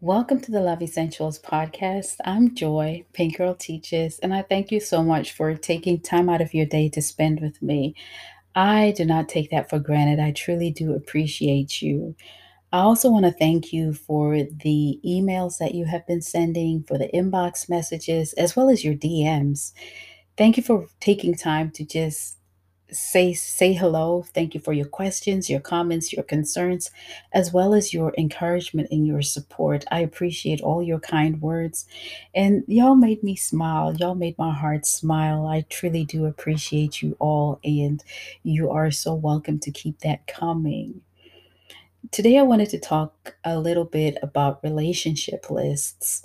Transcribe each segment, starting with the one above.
Welcome to the Love Essentials podcast. I'm Joy, Pink Girl Teaches, and I thank you so much for taking time out of your day to spend with me. I do not take that for granted. I truly do appreciate you. I also want to thank you for the emails that you have been sending, for the inbox messages, as well as your DMs. Thank you for taking time to just say say hello. Thank you for your questions, your comments, your concerns, as well as your encouragement and your support. I appreciate all your kind words. And y'all made me smile. Y'all made my heart smile. I truly do appreciate you all and you are so welcome to keep that coming. Today I wanted to talk a little bit about relationship lists.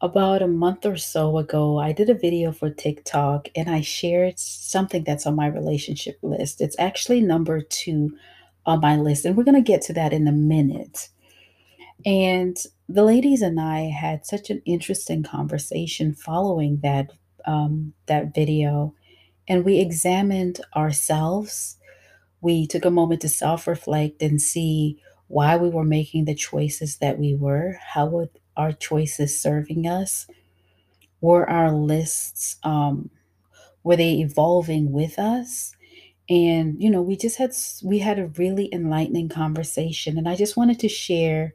About a month or so ago, I did a video for TikTok and I shared something that's on my relationship list. It's actually number two on my list, and we're going to get to that in a minute. And the ladies and I had such an interesting conversation following that um, that video, and we examined ourselves. We took a moment to self-reflect and see why we were making the choices that we were, how would our choices serving us? Were our lists um, were they evolving with us? And you know, we just had we had a really enlightening conversation, and I just wanted to share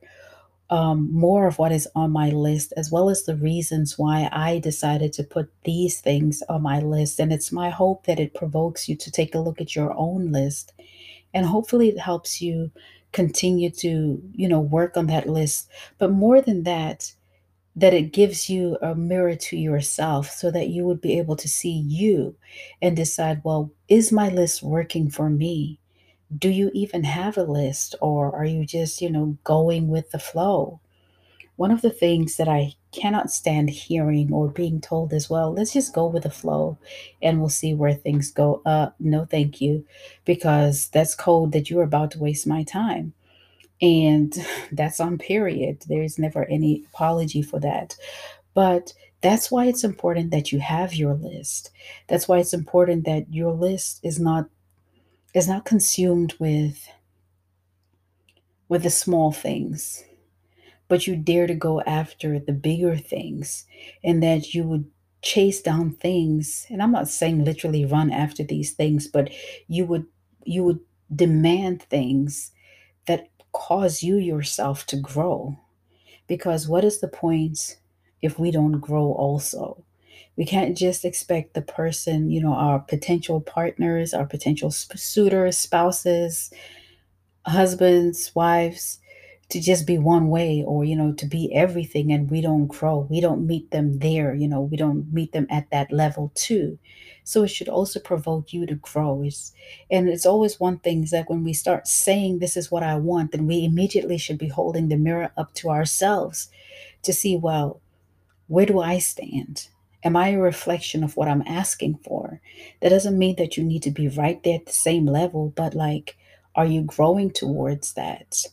um, more of what is on my list, as well as the reasons why I decided to put these things on my list. And it's my hope that it provokes you to take a look at your own list, and hopefully it helps you continue to you know work on that list. But more than that, that it gives you a mirror to yourself so that you would be able to see you and decide, well, is my list working for me? Do you even have a list or are you just, you know, going with the flow? One of the things that I cannot stand hearing or being told as well, let's just go with the flow and we'll see where things go. Uh, no, thank you, because that's cold that you're about to waste my time. And that's on period. There's never any apology for that. But that's why it's important that you have your list. That's why it's important that your list is not is not consumed with with the small things, but you dare to go after the bigger things and that you would chase down things. And I'm not saying literally run after these things, but you would you would demand things that cause you yourself to grow. Because what is the point if we don't grow also? We can't just expect the person, you know, our potential partners, our potential suitors, spouses, husbands, wives, to just be one way or, you know, to be everything and we don't grow. We don't meet them there, you know, we don't meet them at that level too. So it should also provoke you to grow. It's, and it's always one thing is that when we start saying this is what I want, then we immediately should be holding the mirror up to ourselves to see, well, where do I stand? Am I a reflection of what I'm asking for? That doesn't mean that you need to be right there at the same level, but like, are you growing towards that?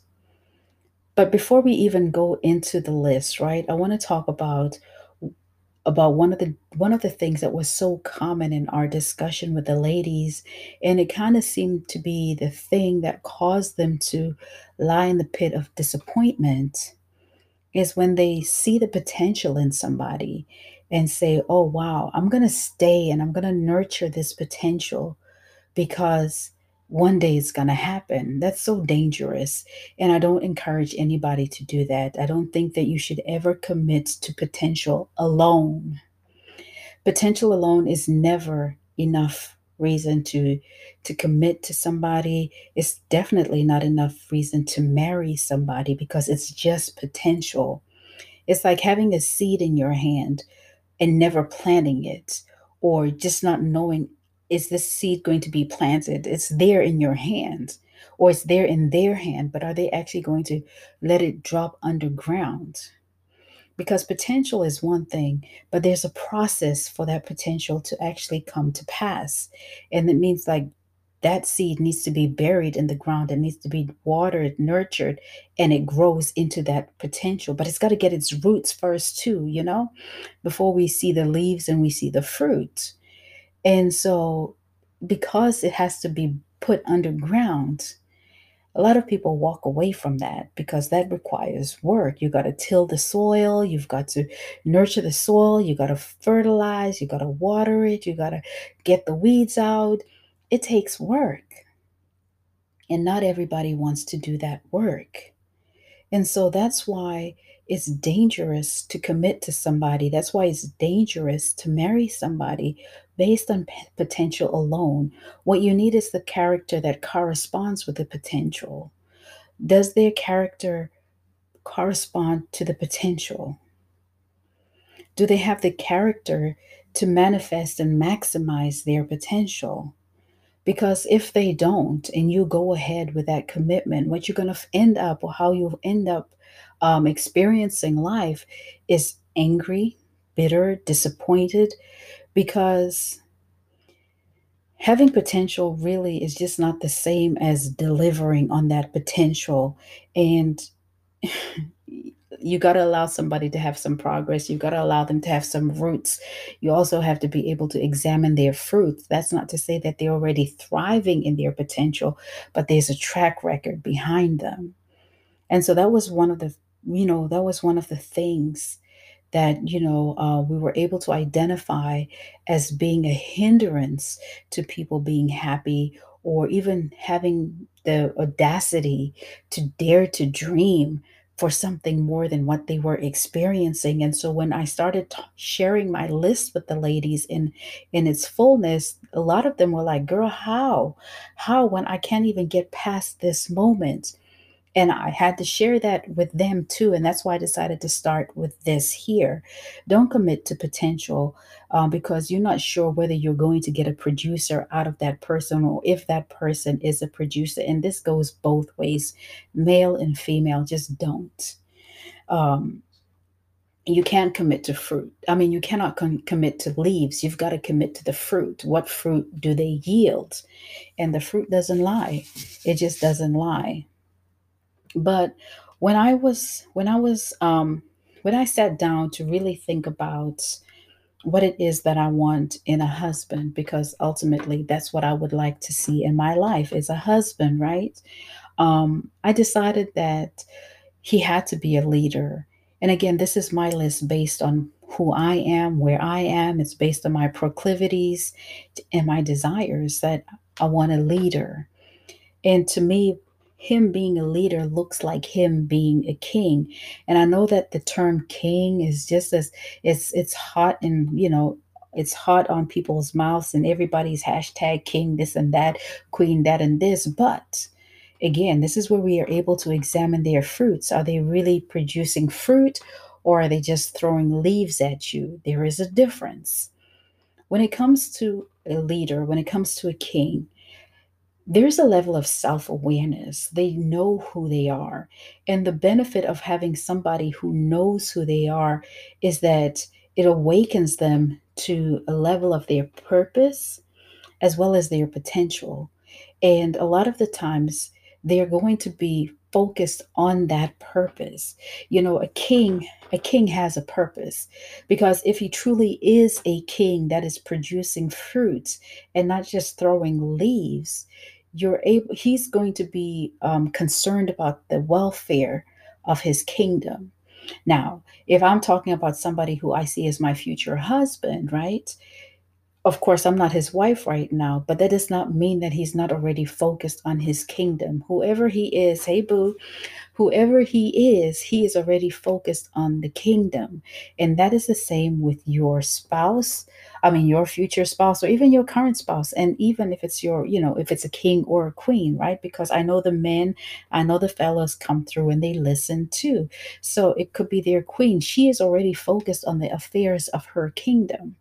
But before we even go into the list, right? I want to talk about about one of the one of the things that was so common in our discussion with the ladies and it kind of seemed to be the thing that caused them to lie in the pit of disappointment is when they see the potential in somebody and say, "Oh wow, I'm going to stay and I'm going to nurture this potential because one day it's going to happen. That's so dangerous. And I don't encourage anybody to do that. I don't think that you should ever commit to potential alone. Potential alone is never enough reason to to commit to somebody it's definitely not enough reason to marry somebody because it's just potential it's like having a seed in your hand and never planting it or just not knowing is this seed going to be planted? It's there in your hand, or it's there in their hand, but are they actually going to let it drop underground? Because potential is one thing, but there's a process for that potential to actually come to pass. And it means like that seed needs to be buried in the ground. It needs to be watered, nurtured, and it grows into that potential. But it's got to get its roots first, too, you know, before we see the leaves and we see the fruit. And so, because it has to be put underground, a lot of people walk away from that because that requires work. You got to till the soil, you've got to nurture the soil, you got to fertilize, you got to water it, you got to get the weeds out. It takes work. And not everybody wants to do that work. And so that's why it's dangerous to commit to somebody. That's why it's dangerous to marry somebody based on potential alone. What you need is the character that corresponds with the potential. Does their character correspond to the potential? Do they have the character to manifest and maximize their potential? Because if they don't, and you go ahead with that commitment, what you're going to end up, or how you end up um, experiencing life, is angry, bitter, disappointed, because having potential really is just not the same as delivering on that potential. And you got to allow somebody to have some progress. you've got to allow them to have some roots. You also have to be able to examine their fruits. That's not to say that they're already thriving in their potential, but there's a track record behind them. And so that was one of the, you know, that was one of the things that you know uh, we were able to identify as being a hindrance to people being happy or even having the audacity to dare to dream for something more than what they were experiencing. And so when i started t- sharing my list with the ladies in in its fullness a lot of them were like girl how? How when i can't even get past this moment and I had to share that with them too. And that's why I decided to start with this here. Don't commit to potential um, because you're not sure whether you're going to get a producer out of that person or if that person is a producer. And this goes both ways male and female. Just don't. Um, you can't commit to fruit. I mean, you cannot com- commit to leaves. You've got to commit to the fruit. What fruit do they yield? And the fruit doesn't lie, it just doesn't lie. But when I was when I was um, when I sat down to really think about what it is that I want in a husband, because ultimately that's what I would like to see in my life is a husband, right? Um, I decided that he had to be a leader. And again, this is my list based on who I am, where I am. It's based on my proclivities and my desires that I want a leader. And to me, him being a leader looks like him being a king. And i know that the term king is just as it's it's hot and you know it's hot on people's mouths and everybody's hashtag king this and that queen that and this. But again this is where we are able to examine their fruits. Are they really producing fruit or are they just throwing leaves at you? There is a difference. When it comes to a leader when it comes to a king there's a level of self awareness. They know who they are. And the benefit of having somebody who knows who they are is that it awakens them to a level of their purpose as well as their potential. And a lot of the times, they're going to be focused on that purpose. You know, a king, a king has a purpose because if he truly is a king that is producing fruits and not just throwing leaves, you're able he's going to be um, concerned about the welfare of his kingdom. Now if i'm talking about somebody who i see as my future husband right of course i'm not his wife right now but that does not mean that he's not already focused on his kingdom whoever he is hey boo whoever he is, he is already focused on the kingdom. And that is the same with your spouse. I mean, your future spouse, or even your current spouse. And even if it's your, you know, if it's a king or a queen, right? Because I know the men, I know the fellows come through and they listen too. So it could be their queen. She is already focused on the affairs of her kingdom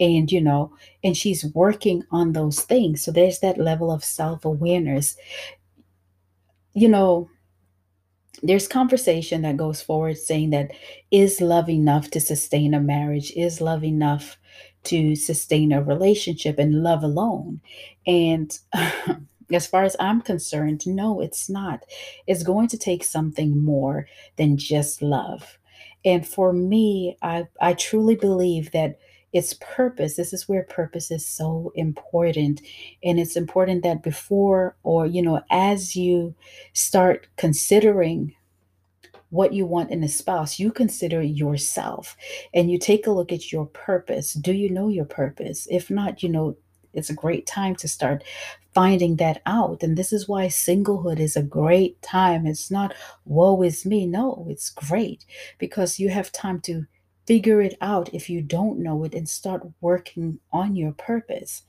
and you know and she's working on those things. So there's that level of self-awareness. You know there's conversation that goes forward saying that is love enough to sustain a marriage? Is love enough to sustain a relationship and love alone? And as far as i'm concerned no it's not. It's going to take something more than just love. And for me i i truly believe that it's purpose. This is where purpose is so important. And it's important that before or, you know, as you start considering what you want in a spouse, you consider yourself and you take a look at your purpose. Do you know your purpose? If not, you know, it's a great time to start finding that out. And this is why singlehood is a great time. It's not, woe is me. No, it's great because you have time to figure it out if you don't know it and start working on your purpose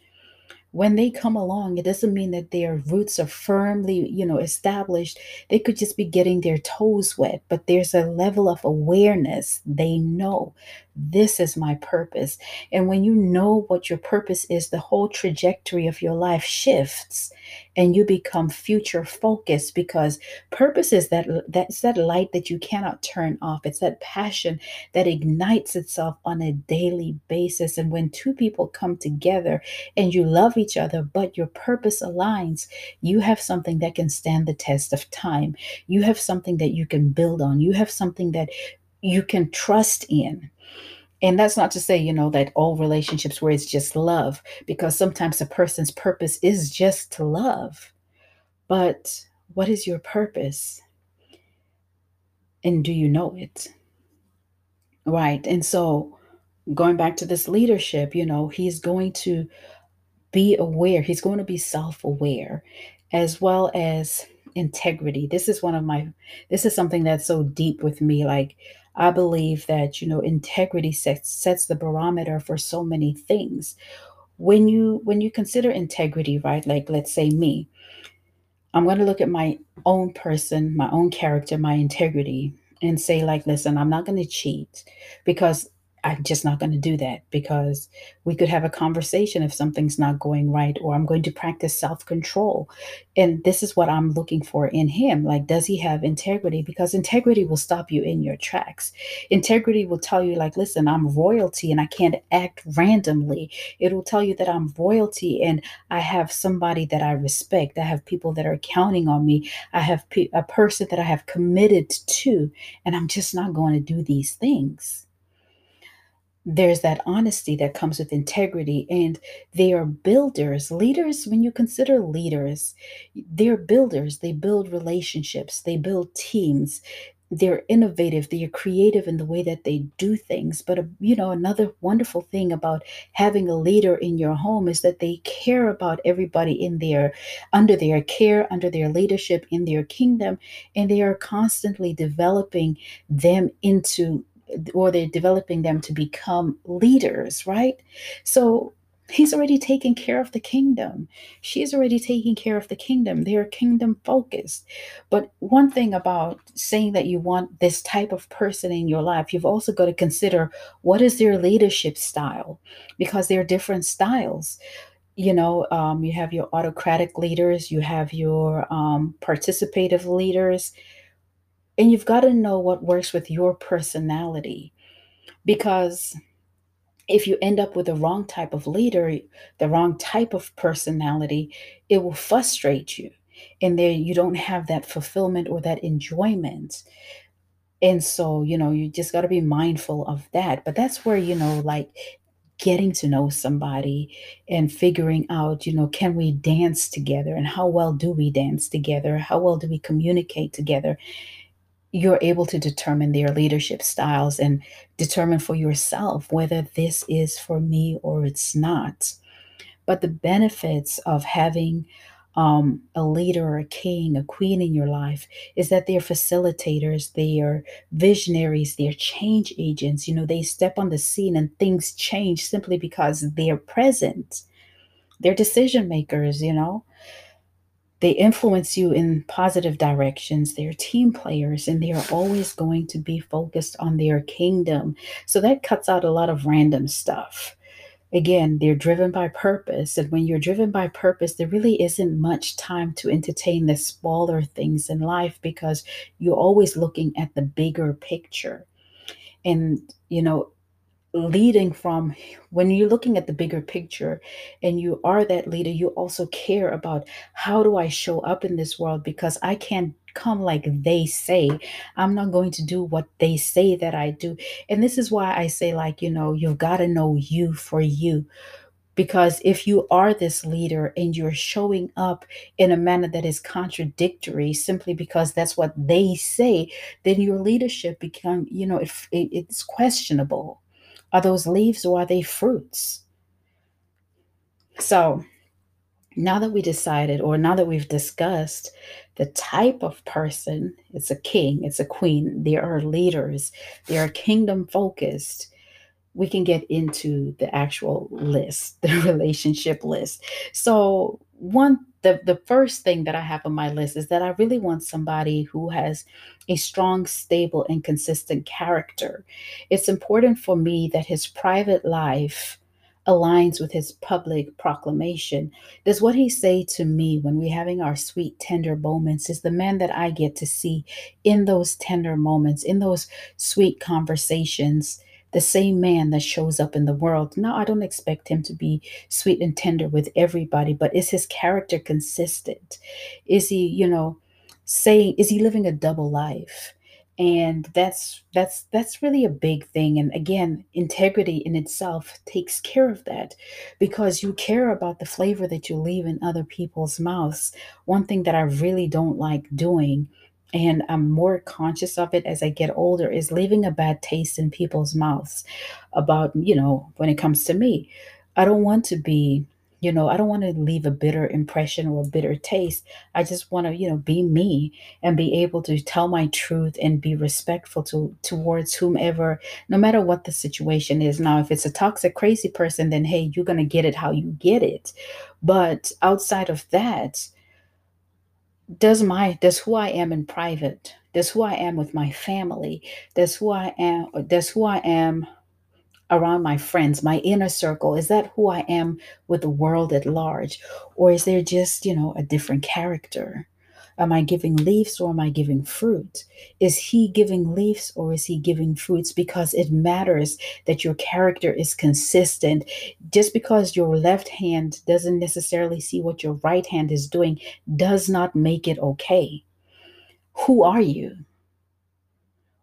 when they come along, it doesn't mean that their roots are firmly, you know, established. They could just be getting their toes wet, but there's a level of awareness. They know this is my purpose. And when you know what your purpose is, the whole trajectory of your life shifts and you become future focused because purpose is that that's that light that you cannot turn off. It's that passion that ignites itself on a daily basis. And when two people come together and you love each other but your purpose aligns you have something that can stand the test of time. You have something that you can build on. You have something that you can trust in and that's not to say, you know, that all relationships where it's just love, because sometimes a person's purpose is just to love. But what is your purpose? And do you know it? Right. And so going back to this leadership, you know, he's going to be aware, he's going to be self aware, as well as integrity. This is one of my, this is something that's so deep with me. Like, I believe that, you know, integrity sets, sets the barometer for so many things. When you when you consider integrity, right? Like let's say me, I'm going to look at my own person, my own character, my integrity and say like, listen, I'm not going to cheat because I'm just not going to do that because we could have a conversation if something's not going right, or I'm going to practice self control. And this is what I'm looking for in him. Like, does he have integrity? Because integrity will stop you in your tracks. Integrity will tell you, like, listen, I'm royalty and I can't act randomly. It will tell you that I'm royalty and I have somebody that I respect. I have people that are counting on me. I have a person that I have committed to, and I'm just not going to do these things there's that honesty that comes with integrity and they are builders leaders when you consider leaders they're builders they build relationships they build teams they're innovative they're creative in the way that they do things but uh, you know another wonderful thing about having a leader in your home is that they care about everybody in their under their care under their leadership in their kingdom and they are constantly developing them into or they're developing them to become leaders, right? So he's already taking care of the kingdom. She's already taking care of the kingdom. They're kingdom focused. But one thing about saying that you want this type of person in your life, you've also got to consider what is their leadership style because there are different styles you know um, you have your autocratic leaders you have your um, participative leaders and you've got to know what works with your personality because if you end up with the wrong type of leader, the wrong type of personality, it will frustrate you. And then you don't have that fulfillment or that enjoyment. And so, you know, you just got to be mindful of that. But that's where, you know, like getting to know somebody and figuring out, you know, can we dance together and how well do we dance together? How well do we communicate together? You're able to determine their leadership styles and determine for yourself whether this is for me or it's not. But the benefits of having um, a leader, a king, a queen in your life is that they're facilitators, they are visionaries, they're change agents. You know, they step on the scene and things change simply because they're present. They're decision makers, you know. They influence you in positive directions. They're team players and they are always going to be focused on their kingdom. So that cuts out a lot of random stuff. Again, they're driven by purpose. And when you're driven by purpose, there really isn't much time to entertain the smaller things in life because you're always looking at the bigger picture. And, you know, leading from when you're looking at the bigger picture and you are that leader, you also care about how do I show up in this world because I can't come like they say. I'm not going to do what they say that I do. And this is why I say, like, you know, you've got to know you for you. Because if you are this leader and you're showing up in a manner that is contradictory simply because that's what they say, then your leadership become, you know, it, it, it's questionable. Are those leaves or are they fruits? So now that we decided, or now that we've discussed the type of person, it's a king, it's a queen, there are leaders, they are kingdom focused we can get into the actual list, the relationship list. So, one the the first thing that I have on my list is that I really want somebody who has a strong, stable and consistent character. It's important for me that his private life aligns with his public proclamation. Does what he say to me when we're having our sweet, tender moments is the man that I get to see in those tender moments, in those sweet conversations the same man that shows up in the world. Now, I don't expect him to be sweet and tender with everybody, but is his character consistent? Is he, you know, saying, is he living a double life? and that's that's that's really a big thing and again integrity in itself takes care of that because you care about the flavor that you leave in other people's mouths one thing that i really don't like doing and I'm more conscious of it as I get older is leaving a bad taste in people's mouths about, you know, when it comes to me. I don't want to be, you know, I don't want to leave a bitter impression or a bitter taste. I just want to, you know, be me and be able to tell my truth and be respectful to towards whomever, no matter what the situation is. Now, if it's a toxic, crazy person, then hey, you're gonna get it how you get it. But outside of that, does my does who I am in private, does who I am with my family, does who I am, does who I am around my friends, my inner circle, is that who I am with the world at large? Or is there just, you know, a different character? Am I giving leaves or am I giving fruit? Is he giving leaves or is he giving fruits? Because it matters that your character is consistent. Just because your left hand doesn't necessarily see what your right hand is doing does not make it okay. Who are you?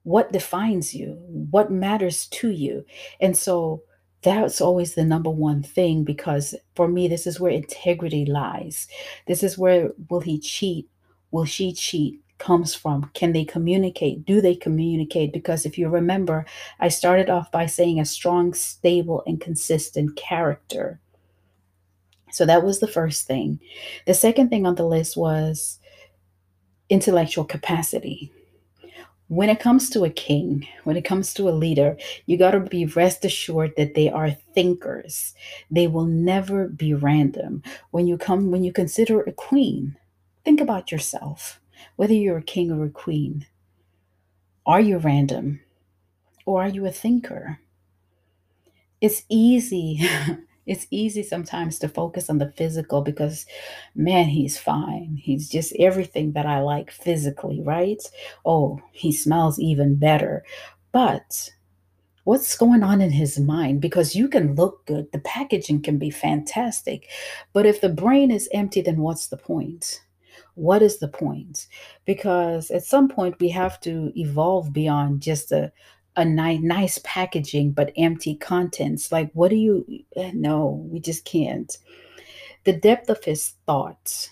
What defines you? What matters to you? And so, that's always the number one thing because for me this is where integrity lies this is where will he cheat will she cheat comes from. Can they communicate? Do they communicate? Because if you remember, I started off by saying a strong, stable, and consistent character. So that was the first thing. The second thing on the list was intellectual capacity. When it comes to a king, when it comes to a leader, you got to be rest assured that they are thinkers. They will never be random. When you come when you consider a queen, Think about yourself, whether you're a king or a queen. Are you random or are you a thinker? It's easy. it's easy sometimes to focus on the physical because, man, he's fine. He's just everything that I like physically, right? Oh, he smells even better. But what's going on in his mind because you can look good the packaging can be fantastic but if the brain is empty then what's the point what is the point? Because at some point we have to evolve beyond just a a nice nice packaging but empty contents. Like what do you eh, no, we just can't. The depth of his thoughts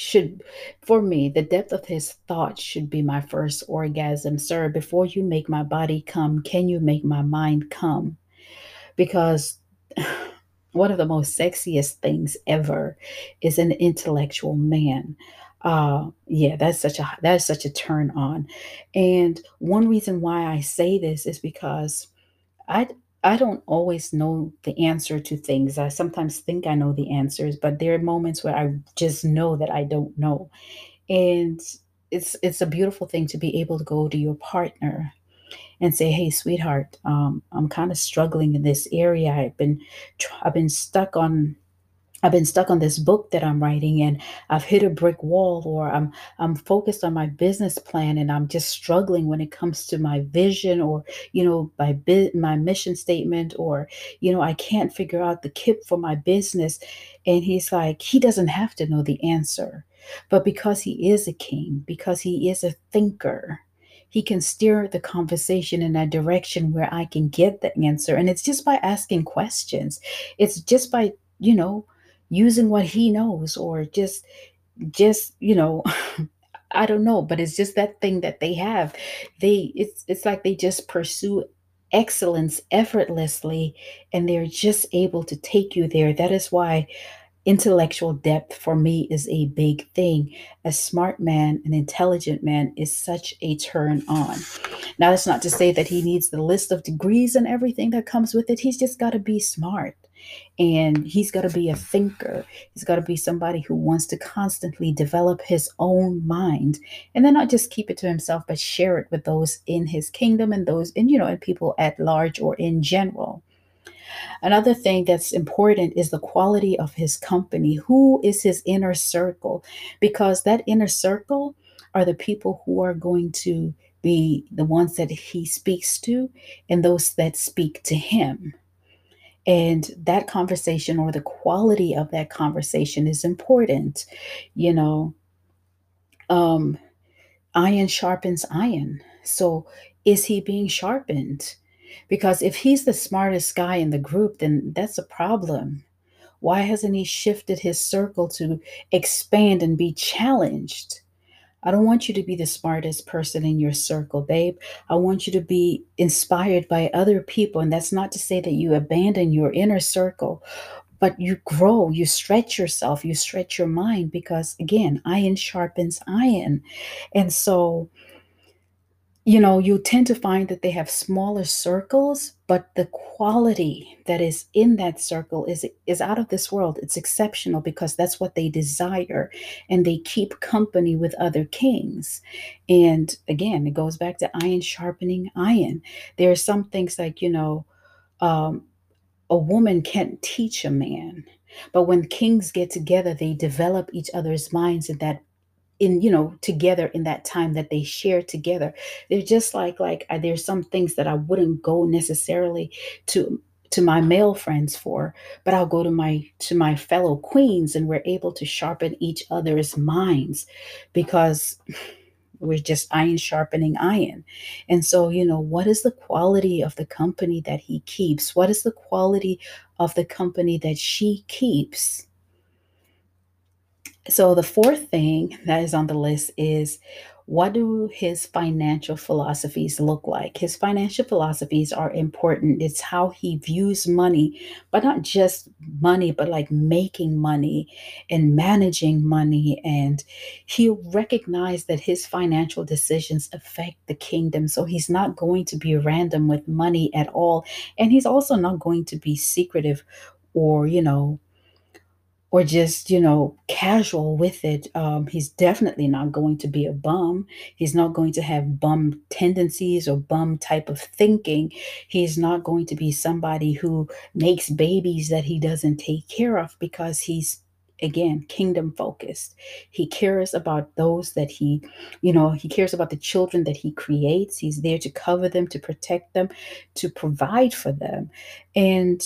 should for me the depth of his thoughts should be my first orgasm sir before you make my body come can you make my mind come because one of the most sexiest things ever is an intellectual man. Uh yeah that's such a that's such a turn on. And one reason why i say this is because i i don't always know the answer to things. I sometimes think i know the answers but there are moments where i just know that i don't know. And it's it's a beautiful thing to be able to go to your partner and say, "Hey, sweetheart, um, I'm kind of struggling in this area. I've been, I've been stuck on I've been stuck on this book that I'm writing and I've hit a brick wall or I'm I'm focused on my business plan and I'm just struggling when it comes to my vision or you know my bi- my mission statement or you know I can't figure out the kip for my business and he's like he doesn't have to know the answer but because he is a king because he is a thinker he can steer the conversation in a direction where I can get the answer. And it's just by asking questions. It's just by you know using what he knows or just just you know i don't know but it's just that thing that they have. They it's it's like they just pursue excellence effortlessly and they're just able to take you there. That is why intellectual depth for me is a big thing. A smart man an intelligent man is such a turn on. Now that's not to say that he needs the list of degrees and everything that comes with it. He's just got to be smart. And he's got to be a thinker. He's got to be somebody who wants to constantly develop his own mind. And then not just keep it to himself, but share it with those in his kingdom and those in, you know, and people at large or in general. Another thing that's important is the quality of his company. Who is his inner circle? Because that inner circle are the people who are going to be the ones that he speaks to and those that speak to him. And that conversation or the quality of that conversation is important. You know, um, iron sharpens iron. So is he being sharpened? Because if he's the smartest guy in the group, then that's a problem. Why hasn't he shifted his circle to expand and be challenged? I don't want you to be the smartest person in your circle, babe. I want you to be inspired by other people. And that's not to say that you abandon your inner circle, but you grow, you stretch yourself, you stretch your mind because, again, iron sharpens iron. And so, you know, you tend to find that they have smaller circles, but the quality that is in that circle is is out of this world. It's exceptional because that's what they desire and they keep company with other kings. And again, it goes back to iron sharpening iron. There are some things like, you know, um, a woman can't teach a man. But when kings get together, they develop each other's minds in that in you know together in that time that they share together. They're just like like uh, there's some things that i wouldn't go necessarily to to my male friends for but i'll go to my to my fellow queens and we're able to sharpen each other's minds because we're just iron sharpening iron. And so you know what is the quality of the company that he keeps? What is the quality of the company that she keeps so the fourth thing that is on the list is what do his financial philosophies look like? His financial philosophies are important. It's how he views money, but not just money, but like making money and managing money. And he'll recognize that his financial decisions affect the kingdom. So he's not going to be random with money at all. And he's also not going to be secretive or, you know, or just you know casual with it um, he's definitely not going to be a bum. He's not going to have bum tendencies or bum type of thinking. He's not going to be somebody who makes babies that he doesn't take care of because he's again kingdom focused. He cares about those that he you know he cares about the children that he creates. He's there to cover them to protect them to provide for them. And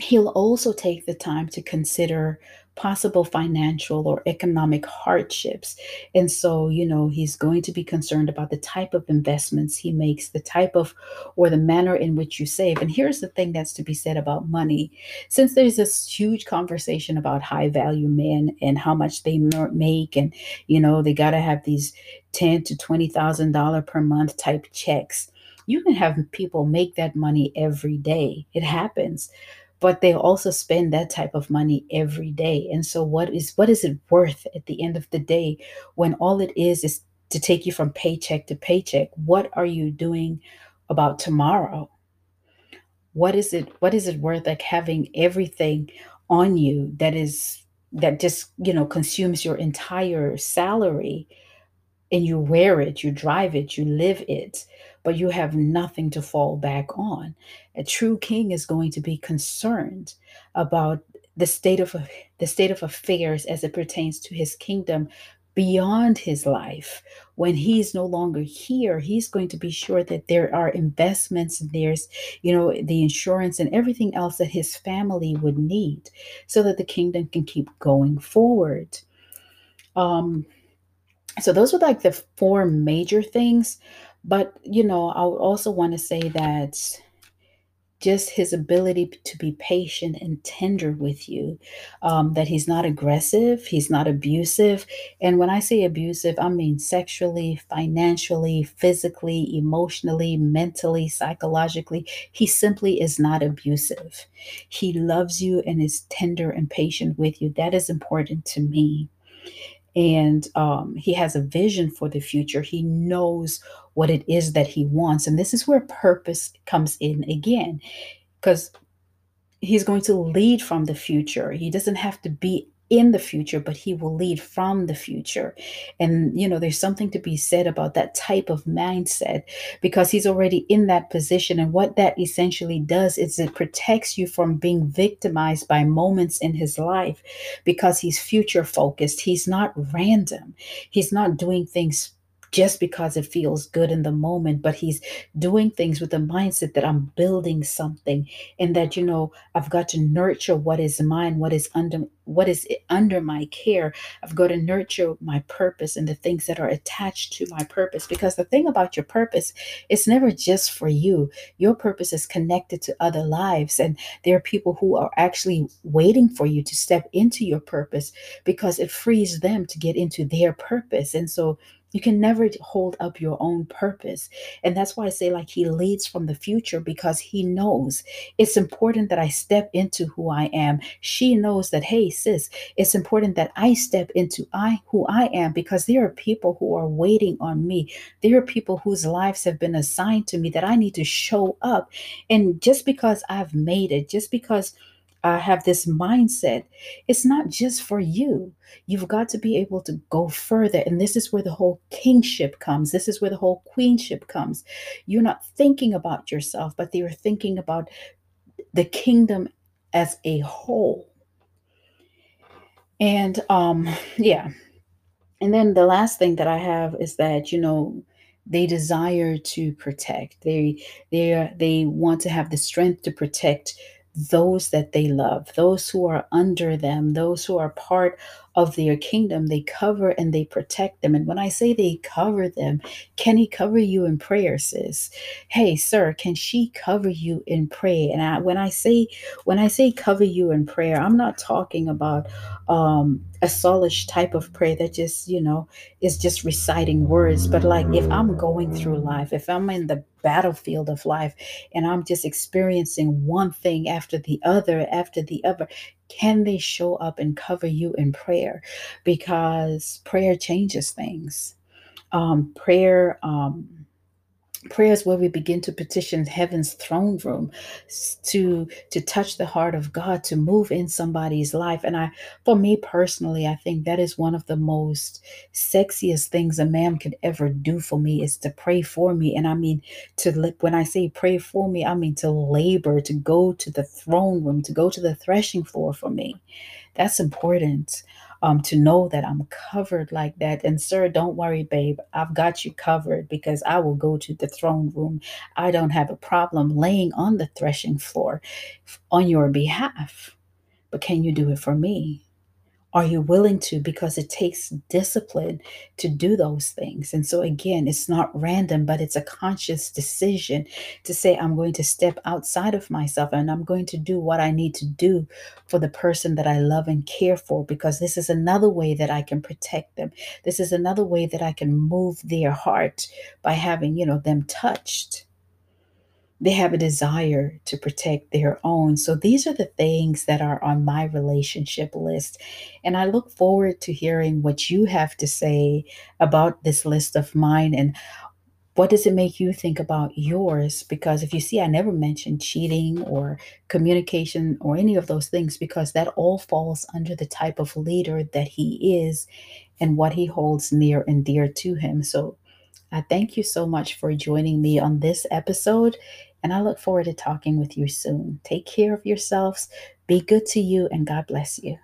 He'll also take the time to consider possible financial or economic hardships. And so, you know, he's going to be concerned about the type of investments he makes, the type of or the manner in which you save. And here's the thing that's to be said about money. Since there's this huge conversation about high value men and how much they make and, you know, they got to have these 10 to $20,000 per month type checks. You can have people make that money every day. It happens but they also spend that type of money every day. And so what is what is it worth at the end of the day when all it is is to take you from paycheck to paycheck? What are you doing about tomorrow? What is it what is it worth like having everything on you that is that just you know consumes your entire salary and you wear it, you drive it, you live it, but you have nothing to fall back on. A true king is going to be concerned about the state of the state of affairs as it pertains to his kingdom beyond his life. When he's no longer here he's going to be sure that there are investments and there's you know the insurance and everything else that his family would need so that the kingdom can keep going forward. Um so those were like the four major things but you know i also want to say that just his ability to be patient and tender with you, um, that he's not aggressive, he's not abusive. And when I say abusive, I mean sexually, financially, physically, emotionally, mentally, psychologically. He simply is not abusive. He loves you and is tender and patient with you. That is important to me and um, he has a vision for the future. He knows what it is that he wants. And this is where purpose comes in again, because he's going to lead from the future. He doesn't have to be in the future, but he will lead from the future. And, you know, there's something to be said about that type of mindset because he's already in that position. And what that essentially does is it protects you from being victimized by moments in his life because he's future focused. He's not random, he's not doing things just because it feels good in the moment, but he's doing things with the mindset that I'm building something and that, you know, I've got to nurture what is mine, what is under what is under my care. I've got to nurture my purpose and the things that are attached to my purpose. Because the thing about your purpose, it's never just for you. Your purpose is connected to other lives. And there are people who are actually waiting for you to step into your purpose because it frees them to get into their purpose. And so you can never hold up your own purpose. And that's why I say, like, he leads from the future because he knows it's important that I step into who I am. She knows that, hey, sis, it's important that I step into I who I am because there are people who are waiting on me. There are people whose lives have been assigned to me that I need to show up. And just because I've made it, just because I have this mindset. It's not just for you. You've got to be able to go further. And this is where the whole kingship comes. This is where the whole queenship comes. You're not thinking about yourself, but you're thinking about the kingdom as a whole. And um, yeah. And then the last thing that I have is that, you know, they desire to protect. They they they want to have the strength to protect those that they love, those who are under them, those who are part of their kingdom. They cover and they protect them. And when I say they cover them, can he cover you in prayer, sis? Hey, sir, can she cover you in prayer? And I, when I say when I say cover you in prayer, I'm not talking about um, a soulish type of prayer that just you know is just reciting words. But like if I'm going through life, if I'm in the battlefield of life and I'm just experiencing one thing after the other after the other, can they show up and cover you in prayer? Because prayer changes things. Um, prayer, um, prayer is where we begin to petition heaven's throne room to to touch the heart of god to move in somebody's life. And i for me personally i think that is one of the most sexiest things a man could ever do for me is to pray for me. And i mean to when i say pray for me i mean to labor to go to the throne room to go to the threshing floor for me. That's important um, to know that I'm covered like that. And, sir, don't worry, babe. I've got you covered because I will go to the throne room. I don't have a problem laying on the threshing floor on your behalf. But can you do it for me? Are you willing to? Because it takes discipline to do those things. And so, again, it's not random, but it's a conscious decision to say, I'm going to step outside of myself and I'm going to do what I need to do for the person that I love and care for, because this is another way that I can protect them. This is another way that I can move their heart by having, you know, them touched they have a desire to protect their own. So these are the things that are on my relationship list. And I look forward to hearing what you have to say about this list of mine and what does it make you think about yours? Because if you see, I never mentioned cheating or communication or any of those things because that all falls under the type of leader that he is and what he holds near and dear to him. So I thank you so much for joining me on this episode And I look forward to talking with you soon. Take care of yourselves. Be good to you, and God bless you.